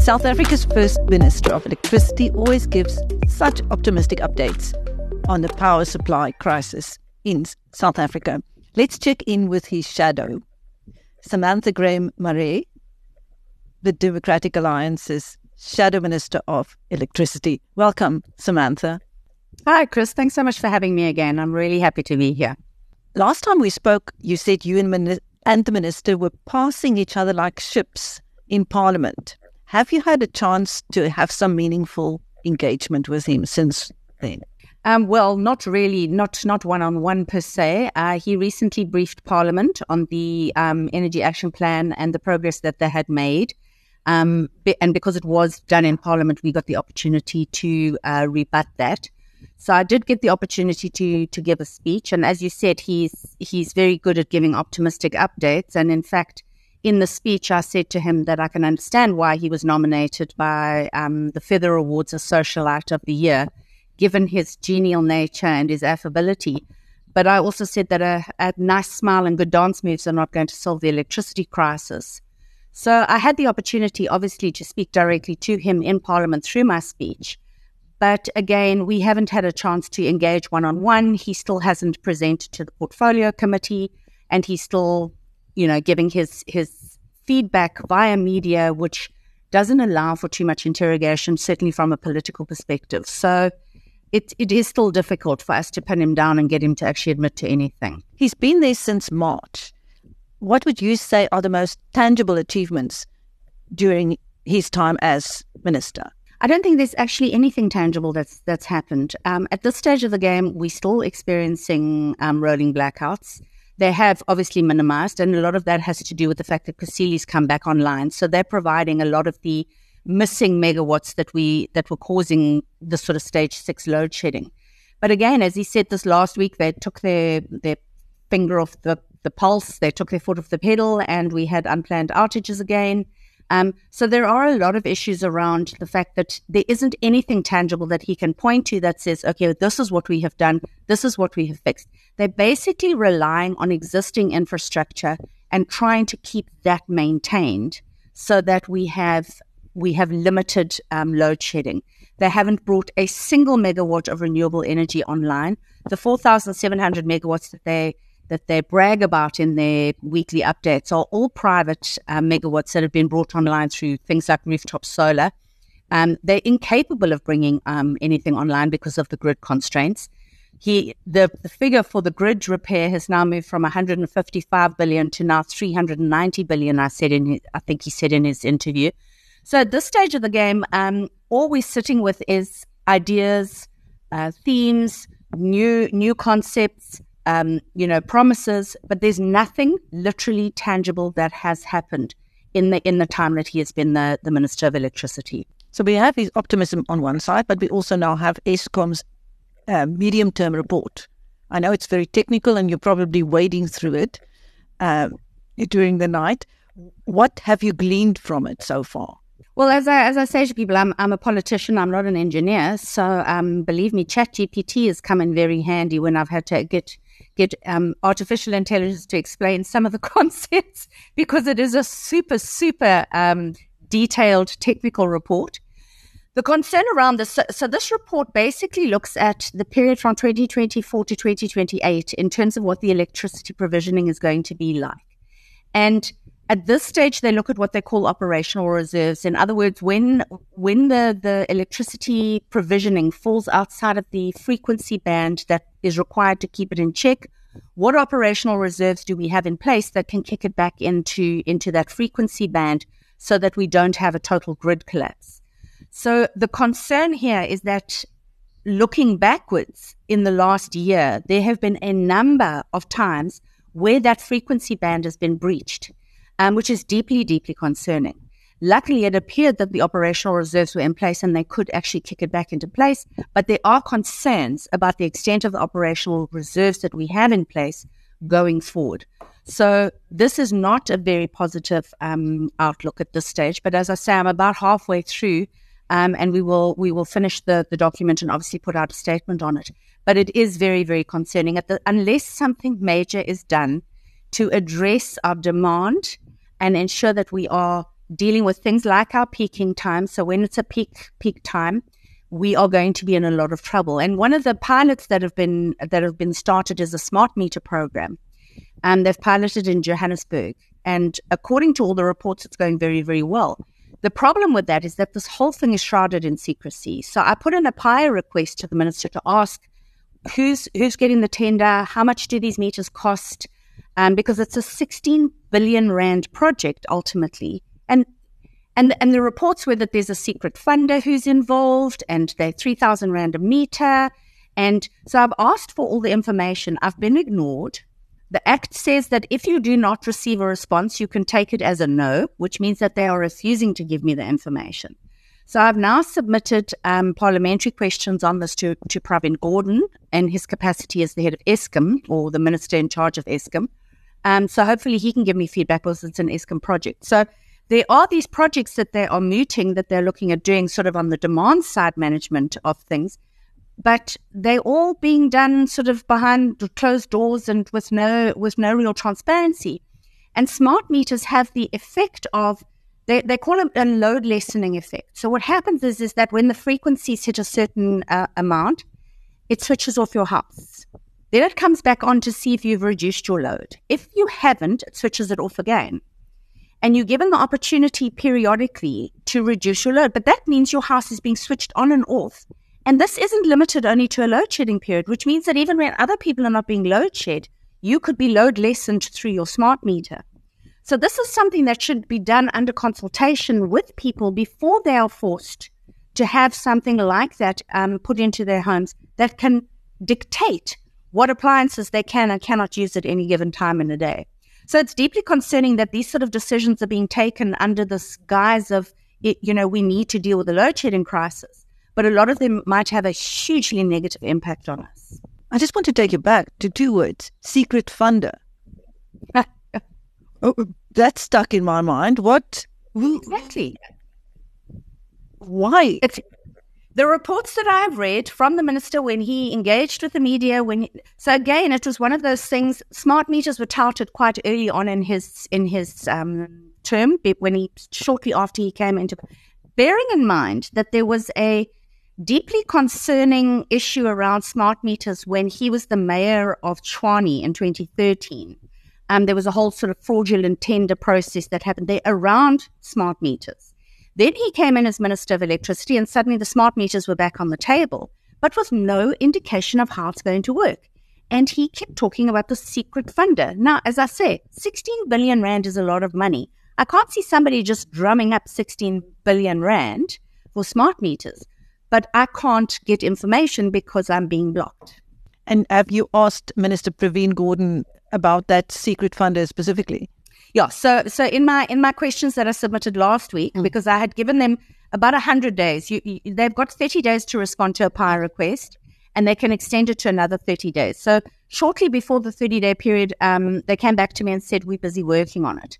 South Africa's First Minister of Electricity always gives such optimistic updates on the power supply crisis in South Africa. Let's check in with his shadow, Samantha Graham Maré, the Democratic Alliance's Shadow Minister of Electricity. Welcome, Samantha. Hi, Chris. Thanks so much for having me again. I'm really happy to be here. Last time we spoke, you said you and, and the minister were passing each other like ships in Parliament. Have you had a chance to have some meaningful engagement with him since then? Um, well, not really, not not one on one per se. Uh, he recently briefed Parliament on the um, Energy Action Plan and the progress that they had made. Um, and because it was done in Parliament, we got the opportunity to uh, rebut that. So I did get the opportunity to to give a speech, and as you said, he's he's very good at giving optimistic updates. And in fact, in the speech, I said to him that I can understand why he was nominated by um, the Feather Awards as Socialite of the Year, given his genial nature and his affability. But I also said that a, a nice smile and good dance moves are not going to solve the electricity crisis. So I had the opportunity, obviously, to speak directly to him in Parliament through my speech. But again, we haven't had a chance to engage one on one. He still hasn't presented to the portfolio committee, and he's still you know, giving his his feedback via media, which doesn't allow for too much interrogation, certainly from a political perspective. So it, it is still difficult for us to pin him down and get him to actually admit to anything. He's been there since March. What would you say are the most tangible achievements during his time as minister? I don't think there's actually anything tangible that's that's happened. Um, at this stage of the game, we're still experiencing um, rolling blackouts they have obviously minimized, and a lot of that has to do with the fact that Kusile's come back online. So they're providing a lot of the missing megawatts that we that were causing the sort of stage six load shedding. But again, as he said this last week, they took their their finger off the, the pulse, they took their foot off the pedal, and we had unplanned outages again. Um, so there are a lot of issues around the fact that there isn't anything tangible that he can point to that says, okay, this is what we have done, this is what we have fixed. They're basically relying on existing infrastructure and trying to keep that maintained so that we have we have limited um, load shedding. They haven't brought a single megawatt of renewable energy online. The 4,700 megawatts that they that they brag about in their weekly updates are all private uh, megawatts that have been brought online through things like rooftop solar. Um, they're incapable of bringing um, anything online because of the grid constraints. He, the, the figure for the grid repair has now moved from 155 billion to now 390 billion. I said in, I think he said in his interview. So at this stage of the game, um, all we're sitting with is ideas, uh, themes, new new concepts, um, you know, promises, but there's nothing literally tangible that has happened in the in the time that he has been the, the Minister of Electricity. So we have his optimism on one side, but we also now have Eskom's uh, medium term report. I know it's very technical and you're probably wading through it uh, during the night. What have you gleaned from it so far? Well, as I, as I say to people, I'm, I'm a politician, I'm not an engineer. So um, believe me, ChatGPT has come in very handy when I've had to get get um, artificial intelligence to explain some of the concepts because it is a super, super um, detailed technical report. The concern around this, so, so this report basically looks at the period from 2024 to 2028 in terms of what the electricity provisioning is going to be like. And at this stage, they look at what they call operational reserves. In other words, when when the, the electricity provisioning falls outside of the frequency band that is required to keep it in check, what operational reserves do we have in place that can kick it back into into that frequency band so that we don't have a total grid collapse? So the concern here is that looking backwards in the last year, there have been a number of times where that frequency band has been breached um, which is deeply, deeply concerning. Luckily, it appeared that the operational reserves were in place and they could actually kick it back into place. But there are concerns about the extent of the operational reserves that we have in place going forward. So this is not a very positive um, outlook at this stage. But as I say, I'm about halfway through, um, and we will we will finish the the document and obviously put out a statement on it. But it is very very concerning. The, unless something major is done to address our demand and ensure that we are dealing with things like our peaking time. So when it's a peak peak time, we are going to be in a lot of trouble. And one of the pilots that have been that have been started is a smart meter program. And they've piloted in Johannesburg. And according to all the reports, it's going very, very well. The problem with that is that this whole thing is shrouded in secrecy. So I put in a PAIA request to the minister to ask who's who's getting the tender, how much do these meters cost, um, because it's a 16 billion rand project ultimately, and and and the reports were that there's a secret funder who's involved, and they're 3,000 rand a meter, and so I've asked for all the information. I've been ignored. The Act says that if you do not receive a response, you can take it as a no, which means that they are refusing to give me the information. So I've now submitted um, parliamentary questions on this to, to Pravin Gordhan in his capacity as the head of Eskom or the minister in charge of Eskom. Um, so hopefully he can give me feedback because it's an Eskom project. So there are these projects that they are mooting that they're looking at doing sort of on the demand side management of things but they're all being done sort of behind closed doors and with no with no real transparency. And smart meters have the effect of they, they call it a load lessening effect. So what happens is is that when the frequencies hit a certain uh, amount, it switches off your house. Then it comes back on to see if you've reduced your load. If you haven't, it switches it off again. And you're given the opportunity periodically to reduce your load. But that means your house is being switched on and off and this isn't limited only to a load shedding period, which means that even when other people are not being load shed, you could be load lessened through your smart meter. So this is something that should be done under consultation with people before they are forced to have something like that um, put into their homes that can dictate what appliances they can and cannot use at any given time in the day. So it's deeply concerning that these sort of decisions are being taken under this guise of, you know, we need to deal with the load shedding crisis but a lot of them might have a hugely negative impact on us. I just want to take you back to two words secret funder. oh, that stuck in my mind. What? Exactly. Why? It's, the reports that I've read from the minister when he engaged with the media, when he, so again, it was one of those things. Smart meters were touted quite early on in his in his um, term when he shortly after he came into. Bearing in mind that there was a deeply concerning issue around smart meters when he was the mayor of Tshwane in 2013. Um, there was a whole sort of fraudulent tender process that happened there around smart meters. Then he came in as Minister of Electricity, and suddenly the smart meters were back on the table, but with no indication of how it's going to work. And he kept talking about the secret funder. Now, as I say, 16 billion Rand is a lot of money. I can't see somebody just drumming up 16 billion Rand for smart meters but I can't get information because I'm being blocked. And have you asked Minister Pravin Gordhan about that secret funder specifically? Yeah, so so in my in my questions that I submitted last week, mm. because I had given them about hundred days, you, you, they've got thirty days to respond to a PAIA request, and they can extend it to another thirty days. So shortly before the thirty day period, um, they came back to me and said we're busy working on it.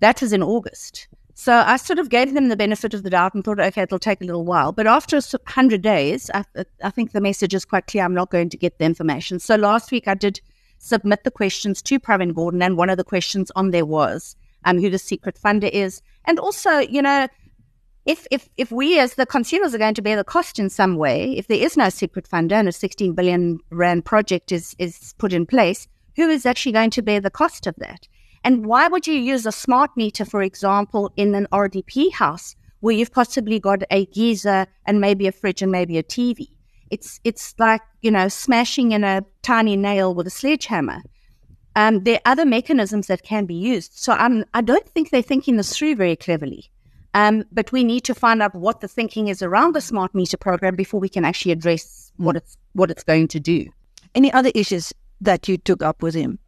That was in August. So I sort of gave them the benefit of the doubt and thought, okay, it'll take a little while. But after 100 days, I, I think the message is quite clear. I'm not going to get the information. So last week I did submit the questions to Pravin Gordhan, and one of the questions on there was um, who the secret funder is. And also, you know, if, if, if we as the consumers are going to bear the cost in some way, if there is no secret funder and a 16 billion rand project is, is put in place, who is actually going to bear the cost of that? And why would you use a smart meter, for example, in an RDP house where you've possibly got a geyser and maybe a fridge and maybe a TV? It's it's like you know smashing in a tiny nail with a sledgehammer. Um, there are other mechanisms that can be used. So I'm, I don't think they're thinking this through very cleverly. Um, but we need to find out what the thinking is around the smart meter program before we can actually address what it's what it's going to do. Any other issues that you took up with him?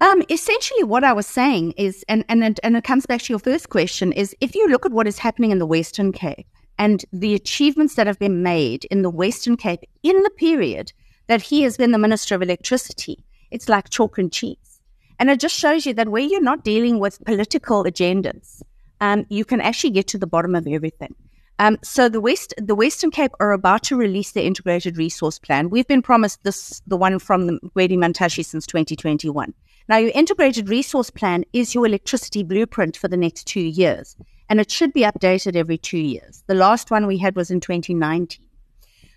Um, essentially, what I was saying is, and, and, it, and it comes back to your first question, is if you look at what is happening in the Western Cape and the achievements that have been made in the Western Cape in the period that he has been the Minister of Electricity, it's like chalk and cheese. And it just shows you that where you're not dealing with political agendas, um, you can actually get to the bottom of everything. Um, so the West, the Western Cape are about to release their integrated resource plan. We've been promised this, the one from the Gwede Mantashe since 2021. Now, your integrated resource plan is your electricity blueprint for the next two years. And it should be updated every two years. The last one we had was in 2019.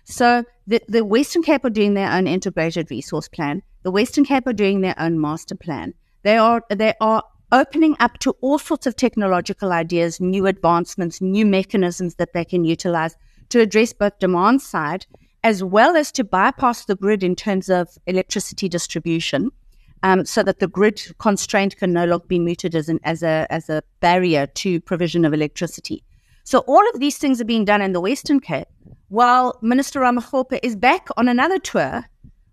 So the, the Western Cape are doing their own integrated resource plan. The Western Cape are doing their own master plan. They are they are opening up to all sorts of technological ideas, new advancements, new mechanisms that they can utilize to address both demand side as well as to bypass the grid in terms of electricity distribution. Um, so that the grid constraint can no longer be mooted as, an, as, a, as a barrier to provision of electricity. So all of these things are being done in the Western Cape, while Minister Ramokgopa is back on another tour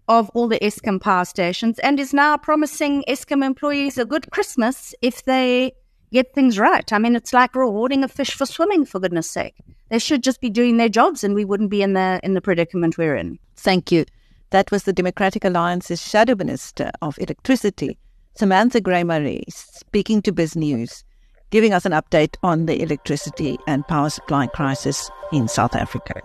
of all the Eskom power stations and is now promising Eskom employees a good Christmas if they get things right. I mean, it's like rewarding a fish for swimming, for goodness sake. They should just be doing their jobs and we wouldn't be in the, in the predicament we're in. Thank you. That was the Democratic Alliance's Shadow Minister of Electricity, Samantha Graham-Maré, speaking to Biz News, giving us an update on the electricity and power supply crisis in South Africa.